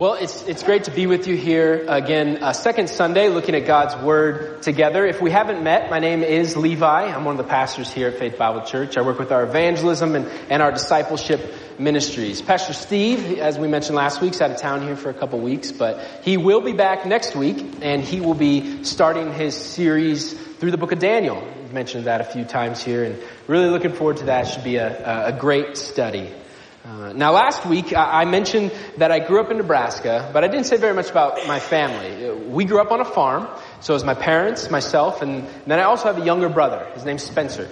Well, it's, it's great to be with you here again, uh, second Sunday, looking at God's Word together. If we haven't met, my name is Levi. I'm one of the pastors here at Faith Bible Church. I work with our evangelism and, and our discipleship ministries. Pastor Steve, as we mentioned last week, is out of town here for a couple weeks, but he will be back next week, and he will be starting his series through the book of Daniel. We've mentioned that a few times here, and really looking forward to that. It should be a, a great study. Uh, now last week I, mentioned that I grew up in Nebraska, but I didn't say very much about my family. We grew up on a farm, so it was my parents, myself, and then I also have a younger brother. His name's Spencer.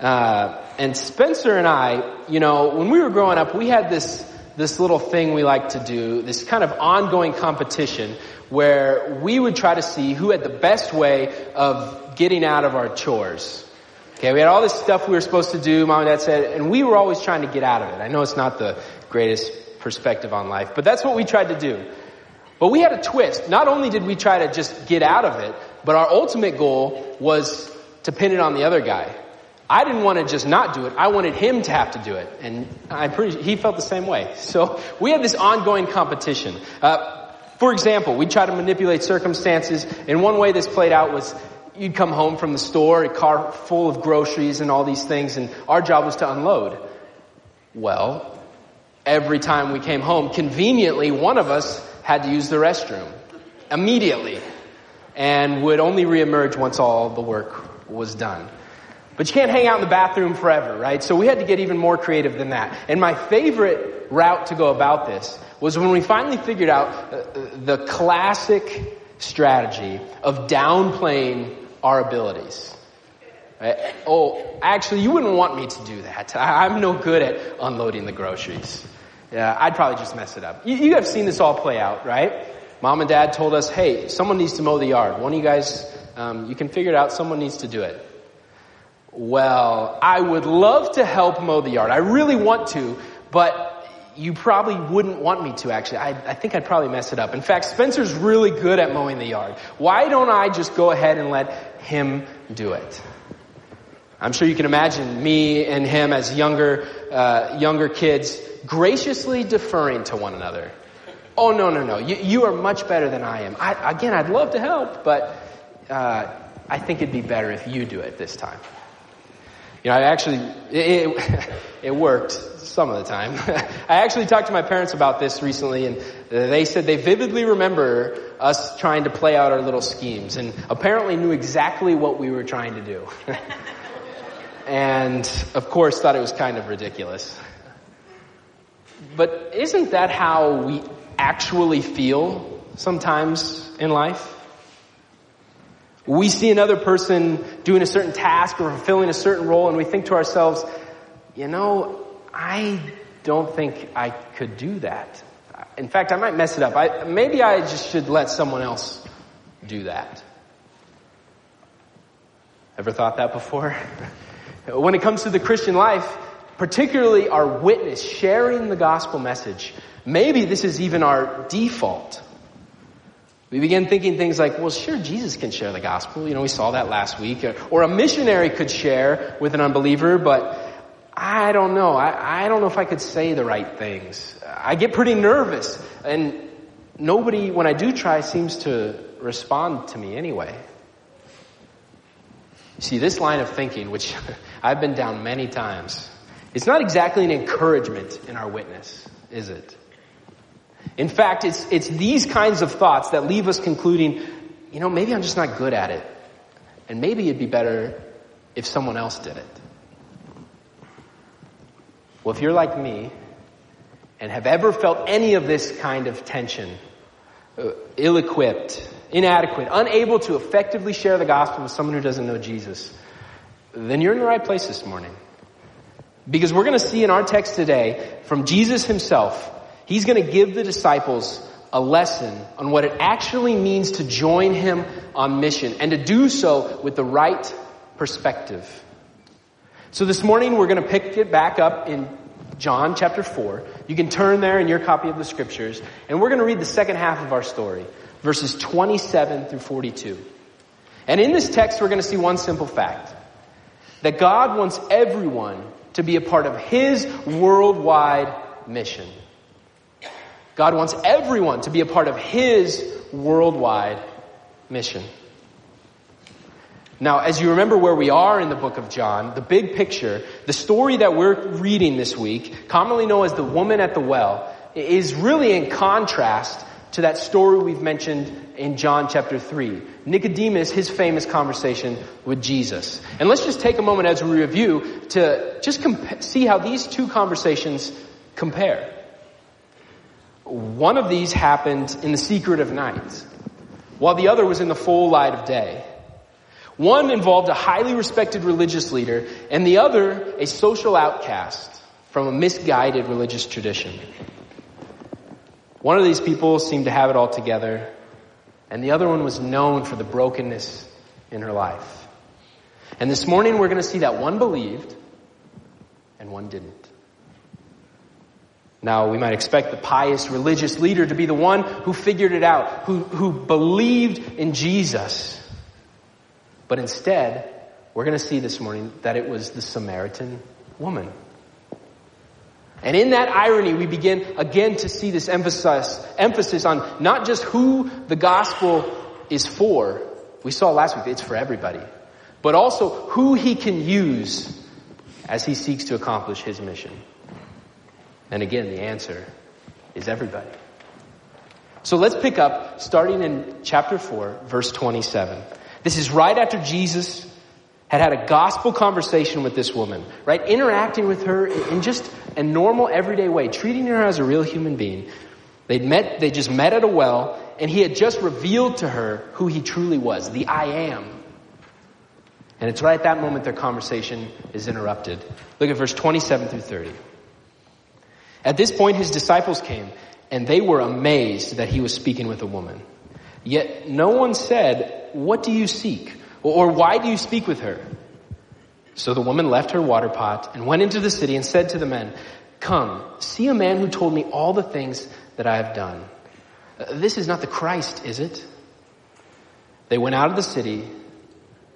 Uh, and Spencer and I, you know, when we were growing up, we had this this little thing we like to do, this kind of ongoing competition where we would try to see who had the best way of getting out of our chores. Okay, we had all this stuff we were supposed to do, mom and dad said, and we were always trying to get out of it. I know it's not the greatest perspective on life, but that's what we tried to do. But we had a twist. Not only did we try to just get out of it, but our ultimate goal was to pin it on the other guy. I didn't want to just not do it. I wanted him to have to do it. And I'm pretty, he felt the same way. So we had this ongoing competition. Uh, for example, we tried to manipulate circumstances. And one way this played out was you'd come home from the store, a car full of groceries and all these things, and our job was to unload. Well, every time we came home, conveniently, one of us had to use the restroom immediately and would only reemerge once all the work was done. But you can't hang out in the bathroom forever, right? So we had to get even more creative than that. And my favorite route to go about this was when we finally figured out uh, the classic strategy of downplaying our abilities. Right? Oh, actually, you wouldn't want me to do that. I'm no good at unloading the groceries. Yeah, I'd probably just mess it up. You, you have seen this all play out, right? Mom and dad told us, hey, someone needs to mow the yard. One of you guys, um, you can figure it out. Someone needs to do it. Well, I would love to help mow the yard. I really want to, but you probably wouldn't want me to actually. I, I, think I'd probably mess it up. In fact, Spencer's really good at mowing the yard. Why don't I just go ahead and let him do it? I'm sure you can imagine me and him as younger, uh, younger kids graciously deferring to one another. Oh no, no, no. You, you are much better than I am. I, again, I'd love to help, but, uh, I think it'd be better if you do it this time. You know, I actually, it, it, it worked some of the time. I actually talked to my parents about this recently and they said they vividly remember us trying to play out our little schemes and apparently knew exactly what we were trying to do. and of course thought it was kind of ridiculous. But isn't that how we actually feel sometimes in life? We see another person doing a certain task or fulfilling a certain role and we think to ourselves, you know, I don't think I could do that. In fact, I might mess it up. I, maybe I just should let someone else do that. Ever thought that before? when it comes to the Christian life, particularly our witness, sharing the gospel message, maybe this is even our default. We begin thinking things like, well, sure, Jesus can share the gospel. You know, we saw that last week. Uh, or a missionary could share with an unbeliever, but I don't know. I, I don't know if I could say the right things. I get pretty nervous and nobody, when I do try, seems to respond to me anyway. See, this line of thinking, which I've been down many times, it's not exactly an encouragement in our witness, is it? In fact, it's, it's these kinds of thoughts that leave us concluding, you know, maybe I'm just not good at it. And maybe it'd be better if someone else did it. Well, if you're like me and have ever felt any of this kind of tension, uh, ill-equipped, inadequate, unable to effectively share the gospel with someone who doesn't know Jesus, then you're in the right place this morning. Because we're going to see in our text today from Jesus himself He's going to give the disciples a lesson on what it actually means to join him on mission and to do so with the right perspective. So this morning we're going to pick it back up in John chapter 4. You can turn there in your copy of the scriptures and we're going to read the second half of our story, verses 27 through 42. And in this text we're going to see one simple fact. That God wants everyone to be a part of His worldwide mission. God wants everyone to be a part of His worldwide mission. Now, as you remember where we are in the book of John, the big picture, the story that we're reading this week, commonly known as the woman at the well, is really in contrast to that story we've mentioned in John chapter 3. Nicodemus, his famous conversation with Jesus. And let's just take a moment as we review to just see how these two conversations compare. One of these happened in the secret of night, while the other was in the full light of day. One involved a highly respected religious leader, and the other a social outcast from a misguided religious tradition. One of these people seemed to have it all together, and the other one was known for the brokenness in her life. And this morning we're going to see that one believed and one didn't. Now, we might expect the pious religious leader to be the one who figured it out, who, who believed in Jesus. But instead, we're going to see this morning that it was the Samaritan woman. And in that irony, we begin again to see this emphasis, emphasis on not just who the gospel is for. We saw last week, it's for everybody. But also who he can use as he seeks to accomplish his mission. And again, the answer is everybody. So let's pick up starting in chapter 4, verse 27. This is right after Jesus had had a gospel conversation with this woman, right? Interacting with her in just a normal everyday way, treating her as a real human being. They'd met, they just met at a well, and he had just revealed to her who he truly was, the I am. And it's right at that moment their conversation is interrupted. Look at verse 27 through 30. At this point, his disciples came, and they were amazed that he was speaking with a woman. Yet no one said, What do you seek? Or why do you speak with her? So the woman left her water pot and went into the city and said to the men, Come, see a man who told me all the things that I have done. Uh, this is not the Christ, is it? They went out of the city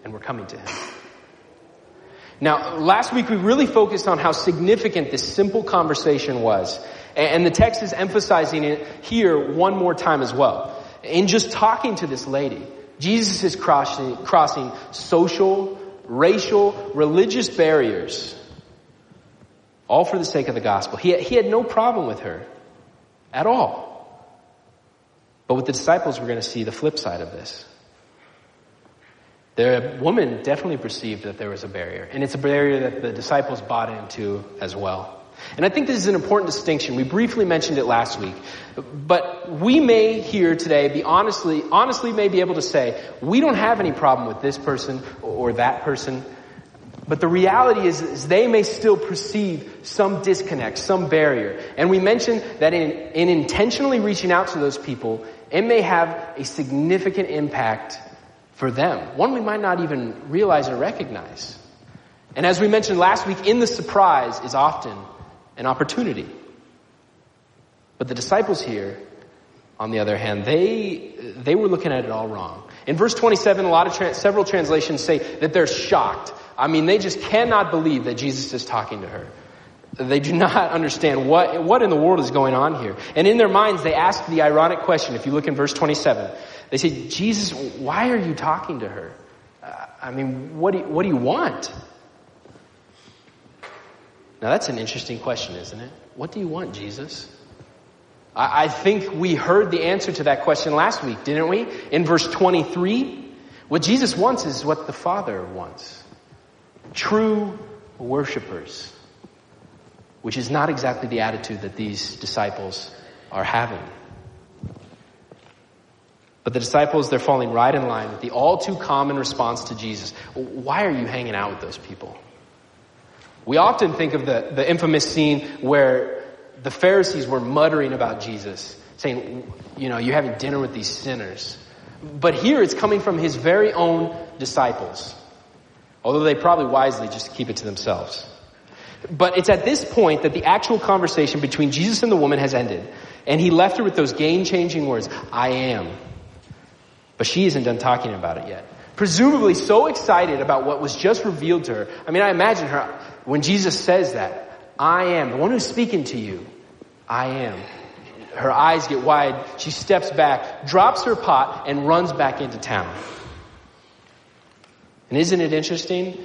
and were coming to him. Now, last week we really focused on how significant this simple conversation was. And the text is emphasizing it here one more time as well. In just talking to this lady, Jesus is crossing, crossing social, racial, religious barriers, all for the sake of the gospel. He, he had no problem with her at all. But with the disciples, we're going to see the flip side of this. The woman definitely perceived that there was a barrier, and it's a barrier that the disciples bought into as well. And I think this is an important distinction. We briefly mentioned it last week. But we may here today be honestly, honestly may be able to say, we don't have any problem with this person or that person. But the reality is, is they may still perceive some disconnect, some barrier. And we mentioned that in, in intentionally reaching out to those people, it may have a significant impact for them. One we might not even realize or recognize. And as we mentioned last week, in the surprise is often an opportunity. But the disciples here, on the other hand, they, they were looking at it all wrong. In verse 27, a lot of, several translations say that they're shocked. I mean, they just cannot believe that Jesus is talking to her. They do not understand what, what in the world is going on here. And in their minds, they ask the ironic question. If you look in verse 27, they say, Jesus, why are you talking to her? Uh, I mean, what do, you, what do you want? Now that's an interesting question, isn't it? What do you want, Jesus? I, I think we heard the answer to that question last week, didn't we? In verse 23, what Jesus wants is what the Father wants. True worshipers which is not exactly the attitude that these disciples are having. But the disciples, they're falling right in line with the all too common response to Jesus. Why are you hanging out with those people? We often think of the, the infamous scene where the Pharisees were muttering about Jesus, saying, you know, you're having dinner with these sinners. But here it's coming from his very own disciples. Although they probably wisely just keep it to themselves. But it's at this point that the actual conversation between Jesus and the woman has ended. And he left her with those game changing words, I am. But she isn't done talking about it yet. Presumably so excited about what was just revealed to her. I mean, I imagine her when Jesus says that, I am, the one who's speaking to you, I am. her eyes get wide. She steps back, drops her pot, and runs back into town. And isn't it interesting?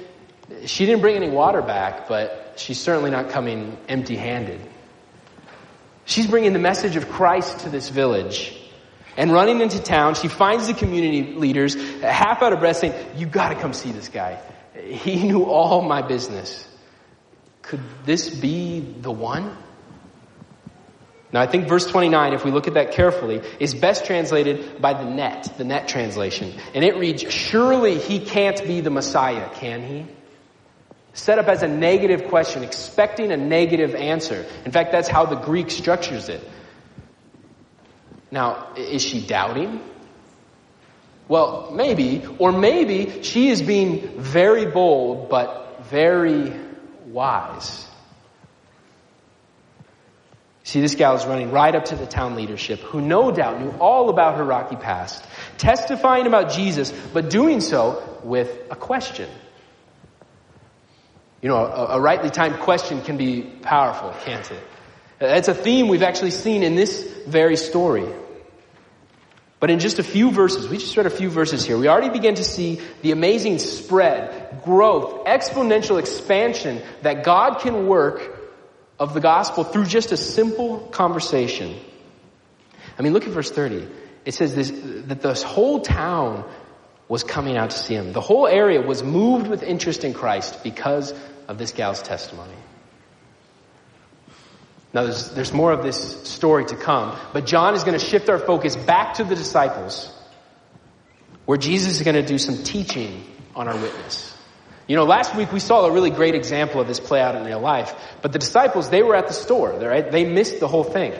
She didn't bring any water back, but she's certainly not coming empty handed. She's bringing the message of Christ to this village. And running into town, she finds the community leaders uh, half out of breath saying, you gotta come see this guy. He knew all my business. Could this be the one? Now I think verse 29, if we look at that carefully, is best translated by the NET, the NET translation. And it reads, surely he can't be the Messiah, can he? Set up as a negative question, expecting a negative answer. In fact, that's how the Greek structures it. Now, is she doubting? Well, maybe, or maybe she is being very bold, but very wise. See, this gal is running right up to the town leadership, who no doubt knew all about her rocky past, testifying about Jesus, but doing so with a question. You know, a, a rightly timed question can be powerful, can't it? It's a theme we've actually seen in this very story. But in just a few verses, we just read a few verses here, we already begin to see the amazing spread, growth, exponential expansion that God can work of the gospel through just a simple conversation. I mean, look at verse 30. It says this, that this whole town was coming out to see him. The whole area was moved with interest in Christ because of this gal's testimony. Now there's, there's more of this story to come, but John is going to shift our focus back to the disciples, where Jesus is going to do some teaching on our witness. You know, last week we saw a really great example of this play out in real life, but the disciples, they were at the store, right? They missed the whole thing.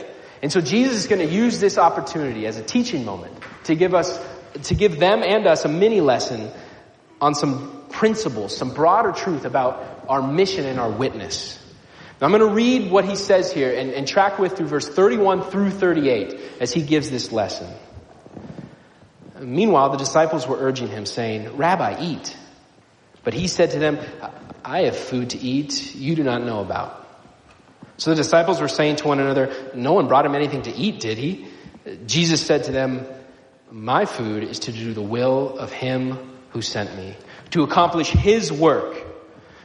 And so Jesus is going to use this opportunity as a teaching moment to give us, to give them and us a mini lesson on some principles, some broader truth about our mission and our witness. Now I'm going to read what he says here and, and track with through verse 31 through 38 as he gives this lesson. Meanwhile, the disciples were urging him, saying, Rabbi, eat. But he said to them, I have food to eat you do not know about. So the disciples were saying to one another, No one brought him anything to eat, did he? Jesus said to them, My food is to do the will of him who sent me, to accomplish his work.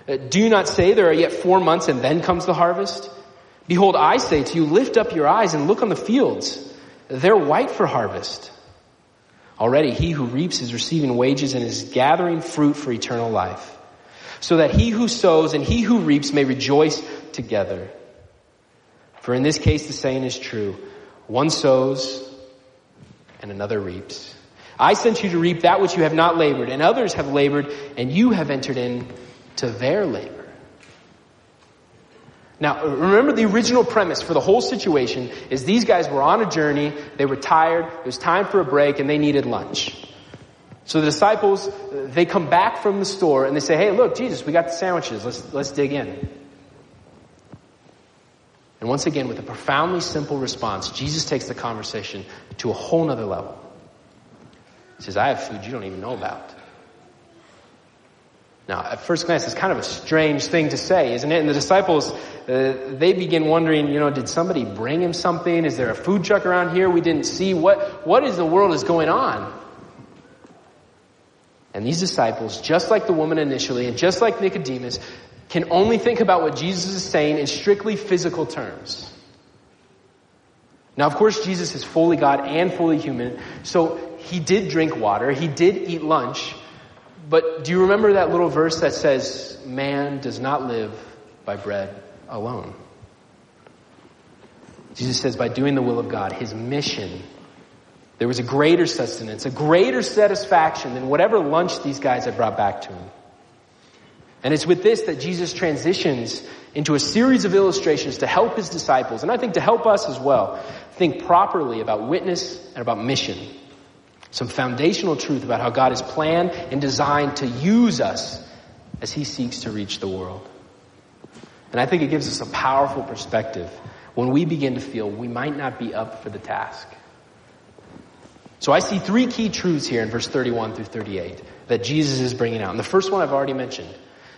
Uh, do not say there are yet four months and then comes the harvest? Behold, I say to you, lift up your eyes and look on the fields. They're white for harvest. Already he who reaps is receiving wages and is gathering fruit for eternal life. So that he who sows and he who reaps may rejoice together. For in this case the saying is true. One sows and another reaps. I sent you to reap that which you have not labored and others have labored and you have entered in to their labor. Now, remember the original premise for the whole situation is these guys were on a journey, they were tired, it was time for a break, and they needed lunch. So the disciples, they come back from the store and they say, hey, look, Jesus, we got the sandwiches, let's, let's dig in. And once again, with a profoundly simple response, Jesus takes the conversation to a whole nother level. He says, I have food you don't even know about. Now, at first glance, it's kind of a strange thing to say, isn't it? And the disciples, uh, they begin wondering, you know, did somebody bring him something? Is there a food truck around here we didn't see? What, what is the world is going on? And these disciples, just like the woman initially, and just like Nicodemus, can only think about what Jesus is saying in strictly physical terms. Now, of course, Jesus is fully God and fully human, so he did drink water, he did eat lunch, but do you remember that little verse that says, man does not live by bread alone? Jesus says by doing the will of God, his mission, there was a greater sustenance, a greater satisfaction than whatever lunch these guys had brought back to him. And it's with this that Jesus transitions into a series of illustrations to help his disciples, and I think to help us as well, think properly about witness and about mission some foundational truth about how God has planned and designed to use us as He seeks to reach the world. And I think it gives us a powerful perspective when we begin to feel we might not be up for the task. So I see three key truths here in verse 31 through 38 that Jesus is bringing out. And the first one I've already mentioned.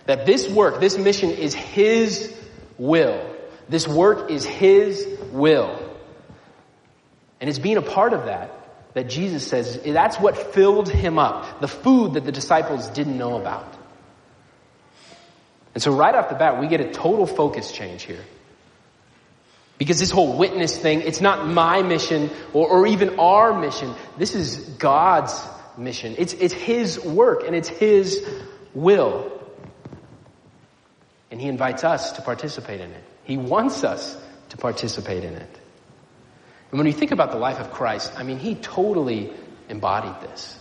That this work, this mission is His will. This work is His will. And it's being a part of that that Jesus says that's what filled him up. The food that the disciples didn't know about. And so right off the bat, we get a total focus change here. Because this whole witness thing, it's not my mission or, or even our mission. This is God's mission. It's, it's His work and it's His will. And He invites us to participate in it. He wants us to participate in it. And when you think about the life of Christ, I mean, He totally embodied this.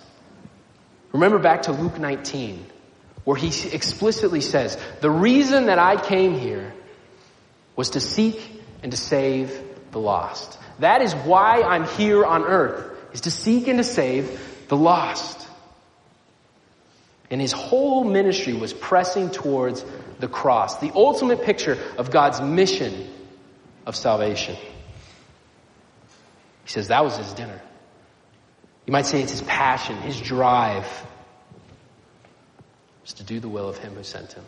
Remember back to Luke 19, where He explicitly says, the reason that I came here was to seek and to save the lost. That is why I'm here on earth, is to seek and to save the lost. And his whole ministry was pressing towards the cross, the ultimate picture of God's mission of salvation. He says that was his dinner. You might say it's his passion, his drive, was to do the will of him who sent him.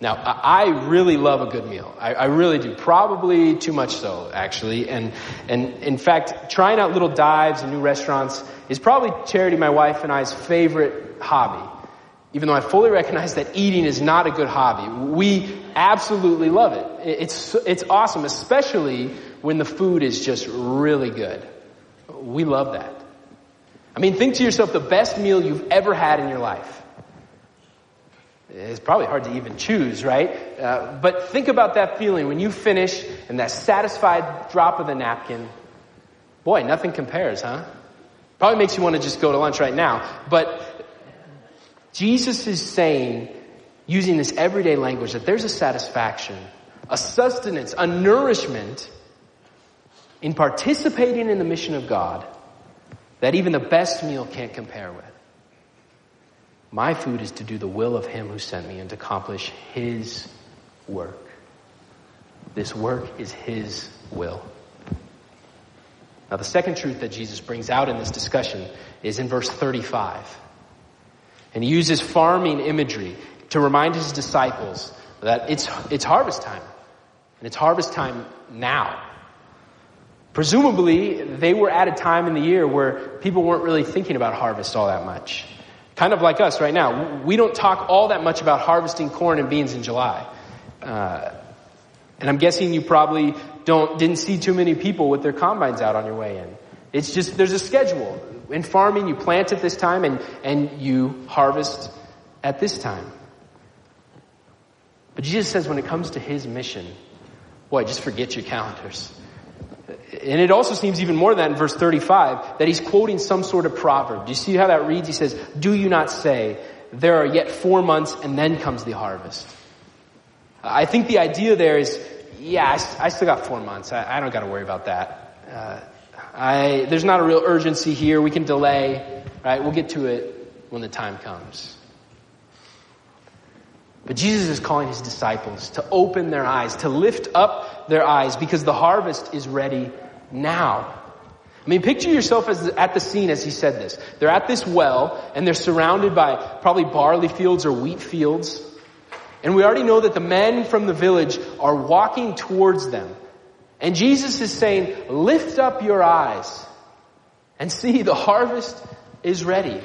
Now, I really love a good meal. I, I, really do. Probably too much so, actually. And, and in fact, trying out little dives and new restaurants is probably Charity, my wife, and I's favorite hobby. Even though I fully recognize that eating is not a good hobby. We absolutely love it. It's, it's awesome, especially when the food is just really good. We love that. I mean, think to yourself the best meal you've ever had in your life. It's probably hard to even choose, right? Uh, but think about that feeling when you finish and that satisfied drop of the napkin. Boy, nothing compares, huh? Probably makes you want to just go to lunch right now. But Jesus is saying, using this everyday language, that there's a satisfaction, a sustenance, a nourishment in participating in the mission of God that even the best meal can't compare with. My food is to do the will of him who sent me and to accomplish his work. This work is his will. Now, the second truth that Jesus brings out in this discussion is in verse 35. And he uses farming imagery to remind his disciples that it's, it's harvest time. And it's harvest time now. Presumably, they were at a time in the year where people weren't really thinking about harvest all that much. Kind of like us right now. We don't talk all that much about harvesting corn and beans in July. Uh, and I'm guessing you probably don't, didn't see too many people with their combines out on your way in. It's just, there's a schedule. In farming, you plant at this time and, and you harvest at this time. But Jesus says when it comes to His mission, boy, just forget your calendars. And it also seems even more than that in verse 35 that he's quoting some sort of proverb. Do you see how that reads? He says, do you not say, there are yet four months and then comes the harvest. I think the idea there is, yeah, I, still got four months. I, I don't got to worry about that. Uh, I, there's not a real urgency here. We can delay, right? We'll get to it when the time comes. But Jesus is calling his disciples to open their eyes, to lift up their eyes because the harvest is ready now. I mean, picture yourself as at the scene as he said this. They're at this well and they're surrounded by probably barley fields or wheat fields. And we already know that the men from the village are walking towards them. And Jesus is saying, lift up your eyes and see the harvest is ready.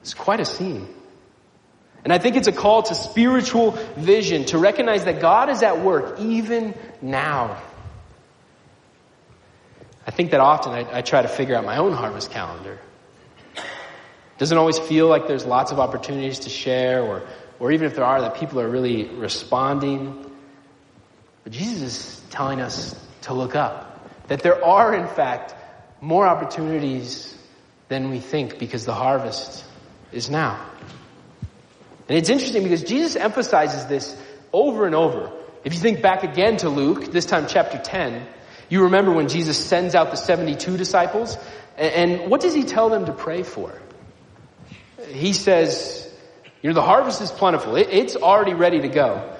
It's quite a scene. And I think it's a call to spiritual vision, to recognize that God is at work even now. I think that often I, I try to figure out my own harvest calendar. Doesn't always feel like there's lots of opportunities to share or, or even if there are that people are really responding. But Jesus is telling us to look up. That there are in fact more opportunities than we think because the harvest is now. And it's interesting because Jesus emphasizes this over and over. If you think back again to Luke, this time chapter 10, you remember when Jesus sends out the 72 disciples, and what does he tell them to pray for? He says, you know, the harvest is plentiful. it's already ready to go.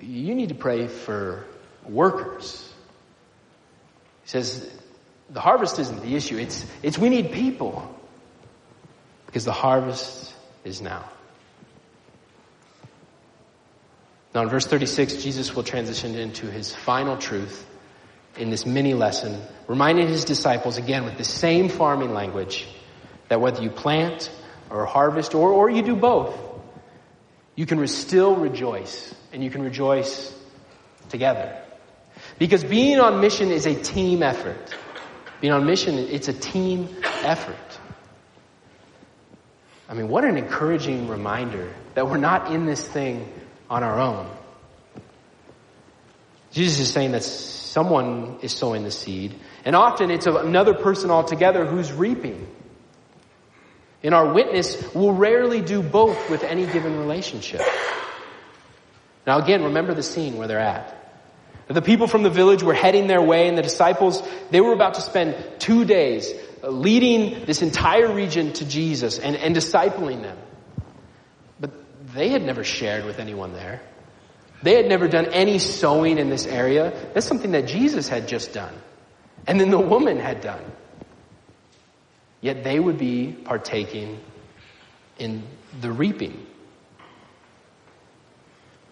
You need to pray for workers. He says, the harvest isn't the issue. It's, it's we need people because the harvest is now. Now in verse 36, Jesus will transition into his final truth in this mini lesson, reminding his disciples again with the same farming language that whether you plant or harvest or, or you do both, you can still rejoice and you can rejoice together. Because being on mission is a team effort. Being on mission, it's a team effort. I mean, what an encouraging reminder that we're not in this thing on our own. Jesus is saying that someone is sowing the seed, and often it's another person altogether who's reaping. In our witness, we'll rarely do both with any given relationship. Now again, remember the scene where they're at. The people from the village were heading their way and the disciples, they were about to spend two days leading this entire region to Jesus and, and discipling them. But they had never shared with anyone there. They had never done any sowing in this area. That's something that Jesus had just done. And then the woman had done. Yet they would be partaking in the reaping.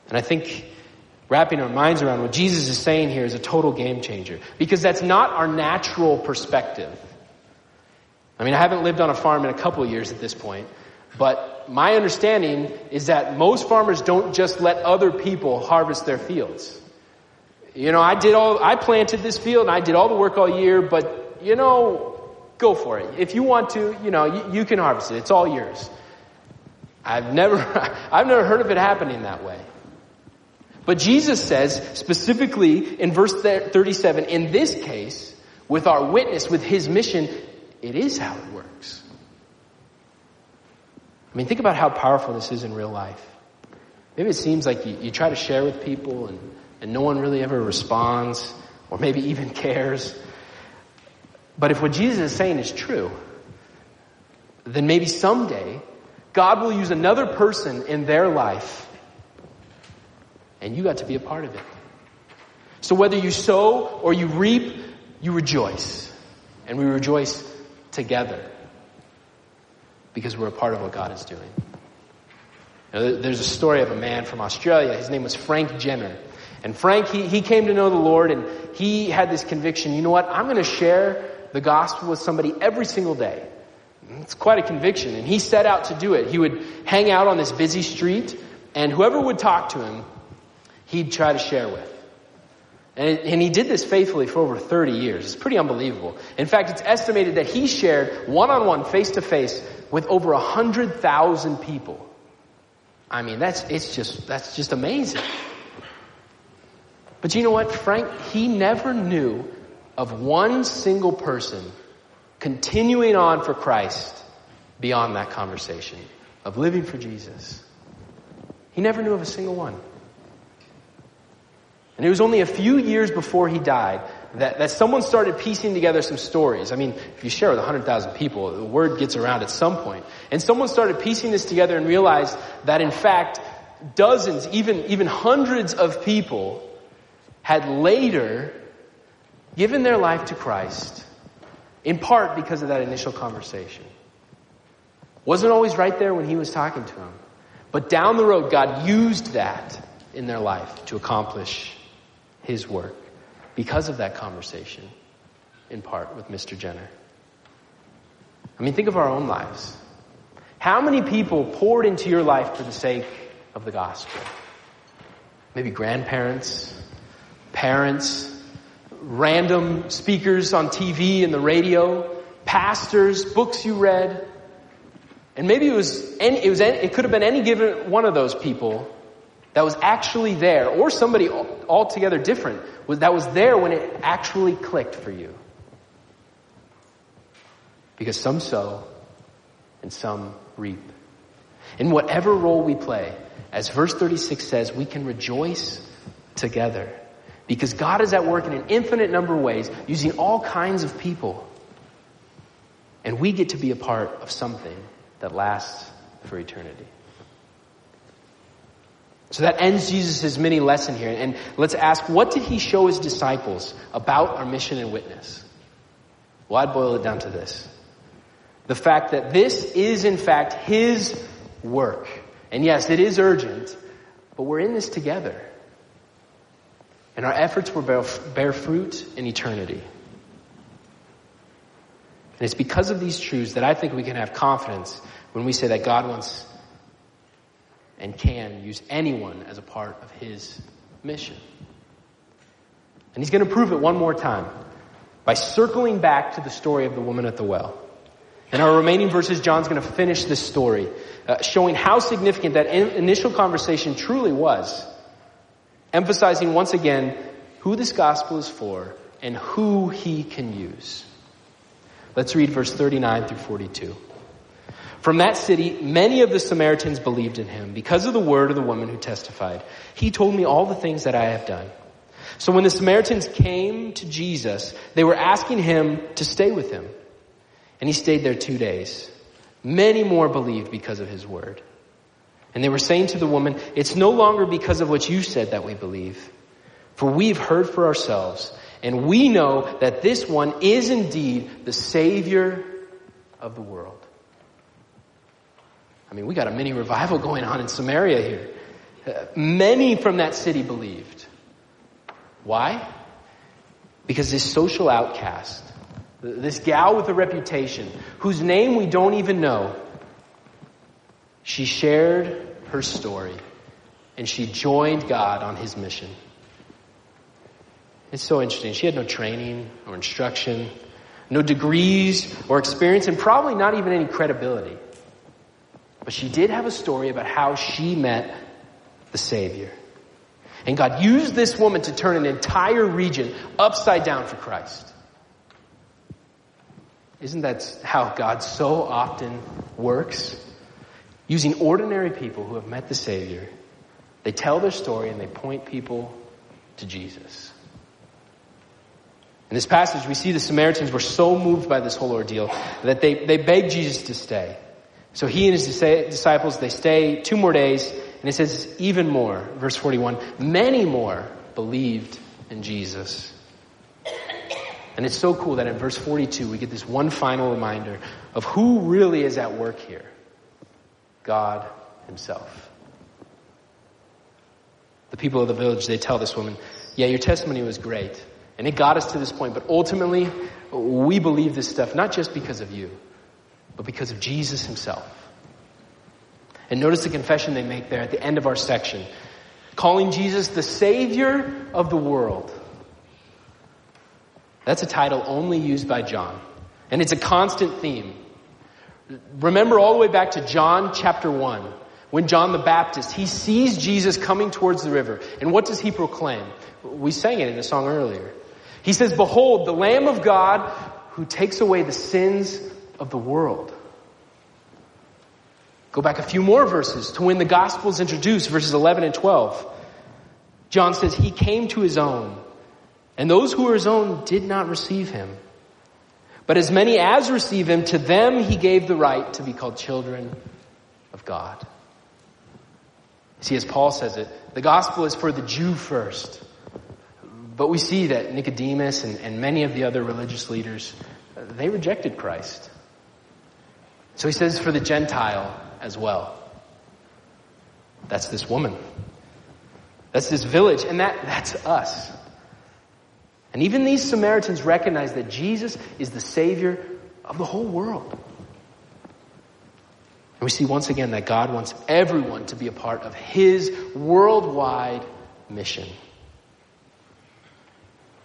And I think wrapping our minds around what Jesus is saying here is a total game changer. Because that's not our natural perspective. I mean, I haven't lived on a farm in a couple years at this point, but my understanding is that most farmers don't just let other people harvest their fields. You know, I did all, I planted this field and I did all the work all year, but you know, go for it. If you want to, you know, you, you can harvest it. It's all yours. I've never, I've never heard of it happening that way. But Jesus says specifically in verse 37, in this case, with our witness, with his mission, it is how it works. I mean, think about how powerful this is in real life. Maybe it seems like you, you try to share with people and, and no one really ever responds or maybe even cares. But if what Jesus is saying is true, then maybe someday God will use another person in their life and you got to be a part of it. So whether you sow or you reap, you rejoice. And we rejoice together because we're a part of what God is doing. there's a story of a man from Australia. His name was Frank Jenner. And Frank, he, he came to know the Lord and he had this conviction, you know what, I'm going to share the gospel with somebody every single day. It's quite a conviction. And he set out to do it. He would hang out on this busy street and whoever would talk to him, he'd try to share with. And, and he did this faithfully for over 30 years. It's pretty unbelievable. In fact, it's estimated that he shared one-on-one, face-to-face with over 100,000 people. I mean, that's, it's just, that's just amazing. But you know what? Frank, he never knew of one single person continuing on for Christ beyond that conversation of living for Jesus. He never knew of a single one. And it was only a few years before he died that, that someone started piecing together some stories. I mean, if you share with 100,000 people, the word gets around at some point. And someone started piecing this together and realized that in fact, dozens, even, even hundreds of people had later given their life to Christ, in part because of that initial conversation. Wasn't always right there when he was talking to them. But down the road, God used that in their life to accomplish his work because of that conversation, in part with Mr. Jenner. I mean, think of our own lives. How many people poured into your life for the sake of the gospel? Maybe grandparents, parents, random speakers on TV and the radio, pastors, books you read. And maybe it was any, it was any, it could have been any given one of those people that was actually there, or somebody altogether different, that was there when it actually clicked for you. Because some sow and some reap. In whatever role we play, as verse 36 says, we can rejoice together. Because God is at work in an infinite number of ways, using all kinds of people. And we get to be a part of something that lasts for eternity. So that ends Jesus' mini lesson here. And let's ask, what did he show his disciples about our mission and witness? Well, I'd boil it down to this. The fact that this is in fact his work. And yes, it is urgent, but we're in this together. And our efforts will bear, bear fruit in eternity. And it's because of these truths that I think we can have confidence when we say that God wants and can use anyone as a part of his mission. And he's going to prove it one more time by circling back to the story of the woman at the well. In our remaining verses, John's going to finish this story, uh, showing how significant that in- initial conversation truly was, emphasizing once again who this gospel is for and who he can use. Let's read verse 39 through 42. From that city, many of the Samaritans believed in him because of the word of the woman who testified. He told me all the things that I have done. So when the Samaritans came to Jesus, they were asking him to stay with them. And he stayed there two days. Many more believed because of his word. And they were saying to the woman, it's no longer because of what you said that we believe. For we've heard for ourselves, and we know that this one is indeed the Savior of the world. I mean, we got a mini revival going on in Samaria here. Uh, many from that city believed. Why? Because this social outcast, this gal with a reputation, whose name we don't even know, she shared her story and she joined God on his mission. It's so interesting. She had no training or instruction, no degrees or experience, and probably not even any credibility. But she did have a story about how she met the Savior. And God used this woman to turn an entire region upside down for Christ. Isn't that how God so often works? Using ordinary people who have met the Savior, they tell their story and they point people to Jesus. In this passage, we see the Samaritans were so moved by this whole ordeal that they, they begged Jesus to stay. So he and his disciples, they stay two more days and it says even more, verse 41, many more believed in Jesus. And it's so cool that in verse 42 we get this one final reminder of who really is at work here. God himself. The people of the village, they tell this woman, yeah, your testimony was great. And it got us to this point, but ultimately, we believe this stuff not just because of you, but because of Jesus himself. And notice the confession they make there at the end of our section. Calling Jesus the Savior of the world. That's a title only used by John. And it's a constant theme. Remember all the way back to John chapter 1, when John the Baptist, he sees Jesus coming towards the river. And what does he proclaim? We sang it in the song earlier. He says, Behold, the Lamb of God who takes away the sins of the world. Go back a few more verses to when the gospel is introduced, verses 11 and 12. John says, He came to His own, and those who were His own did not receive Him. But as many as receive Him, to them He gave the right to be called children of God. See, as Paul says it, the gospel is for the Jew first. But we see that Nicodemus and, and many of the other religious leaders, they rejected Christ. So he says for the Gentile as well. That's this woman. That's this village, and that, that's us. And even these Samaritans recognize that Jesus is the Savior of the whole world. And we see once again that God wants everyone to be a part of His worldwide mission.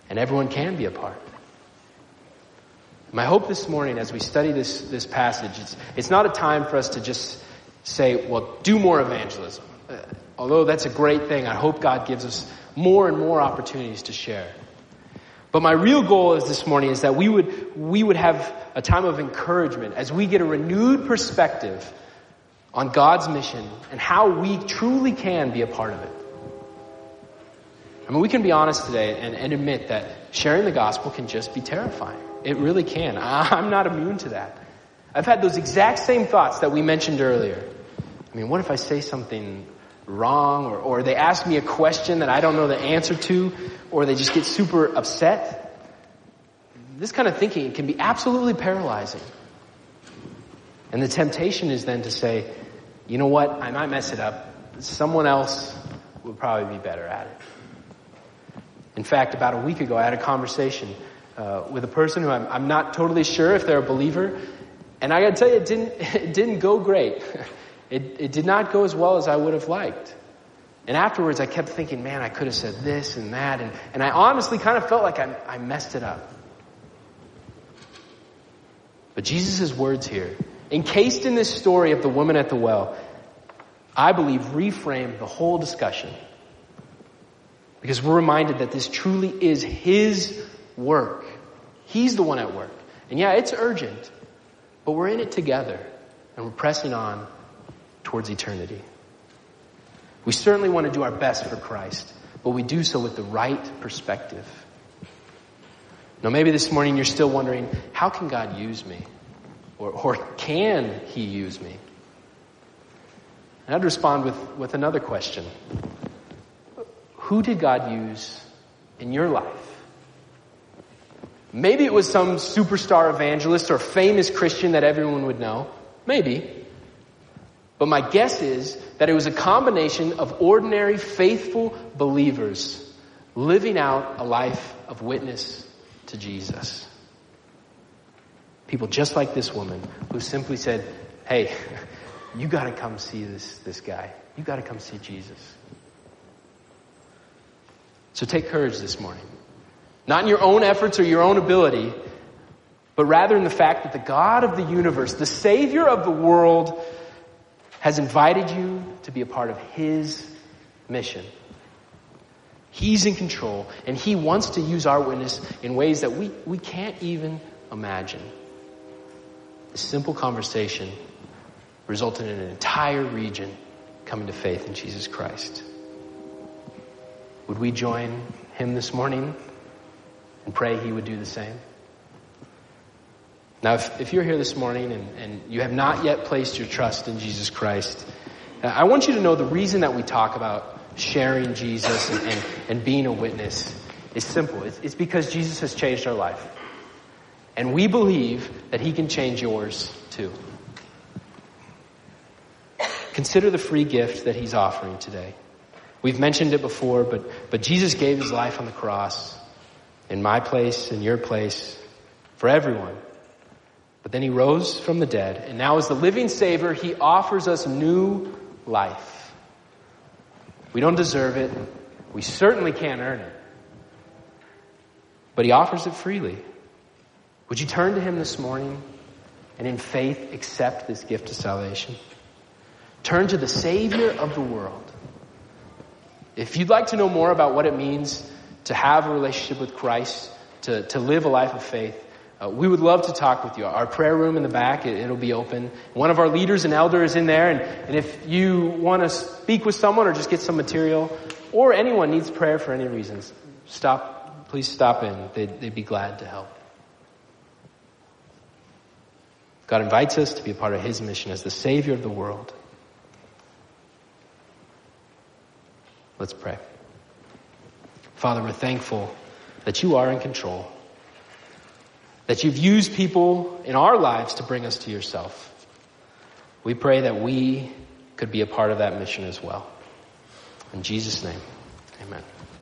And everyone can be a part. My hope this morning as we study this, this passage, it's, it's not a time for us to just say, well, do more evangelism. Uh, although that's a great thing, I hope God gives us more and more opportunities to share. But my real goal is this morning is that we would, we would have a time of encouragement as we get a renewed perspective on God's mission and how we truly can be a part of it. I mean, we can be honest today and, and admit that sharing the gospel can just be terrifying. It really can. I'm not immune to that. I've had those exact same thoughts that we mentioned earlier. I mean, what if I say something wrong or, or they ask me a question that I don't know the answer to or they just get super upset? This kind of thinking can be absolutely paralyzing. And the temptation is then to say, you know what, I might mess it up. Someone else would probably be better at it. In fact, about a week ago, I had a conversation uh, with a person who I'm, I'm, not totally sure if they're a believer, and I got to tell you, it didn't it didn't go great. It it did not go as well as I would have liked. And afterwards, I kept thinking, man, I could have said this and that, and and I honestly kind of felt like I I messed it up. But Jesus' words here, encased in this story of the woman at the well, I believe reframe the whole discussion. Because we're reminded that this truly is His work. He's the one at work. And yeah, it's urgent, but we're in it together and we're pressing on towards eternity. We certainly want to do our best for Christ, but we do so with the right perspective. Now maybe this morning you're still wondering, how can God use me? Or, or can He use me? And I'd respond with, with another question. Who did God use in your life? Maybe it was some superstar evangelist or famous Christian that everyone would know. Maybe. But my guess is that it was a combination of ordinary, faithful believers living out a life of witness to Jesus. People just like this woman who simply said, hey, you gotta come see this, this guy. You gotta come see Jesus. So take courage this morning. Not in your own efforts or your own ability, but rather in the fact that the God of the universe, the Savior of the world, has invited you to be a part of His mission. He's in control, and He wants to use our witness in ways that we, we can't even imagine. A simple conversation resulted in an entire region coming to faith in Jesus Christ. Would we join Him this morning and pray He would do the same? Now, if, if you're here this morning and, and you have not yet placed your trust in Jesus Christ, uh, I want you to know the reason that we talk about sharing Jesus and, and, and being a witness is simple. It's, it's because Jesus has changed our life. And we believe that He can change yours too. Consider the free gift that He's offering today. We've mentioned it before, but, but Jesus gave His life on the cross in my place, in your place, for everyone. But then He rose from the dead, and now as the living Savior, He offers us new life. We don't deserve it. We certainly can't earn it. But He offers it freely. Would you turn to Him this morning and in faith accept this gift of salvation? Turn to the Savior of the world. If you'd like to know more about what it means to have a relationship with Christ, to, to live a life of faith, uh, we would love to talk with you. Our prayer room in the back, it, will be open. One of our leaders and elders is in there, and, and if you want to speak with someone or just get some material, or anyone needs prayer for any reasons, stop, please stop in. They'd, they'd be glad to help. God invites us to be a part of His mission as the Savior of the world. Let's pray. Father, we're thankful that you are in control, that you've used people in our lives to bring us to yourself. We pray that we could be a part of that mission as well. In Jesus' name, amen.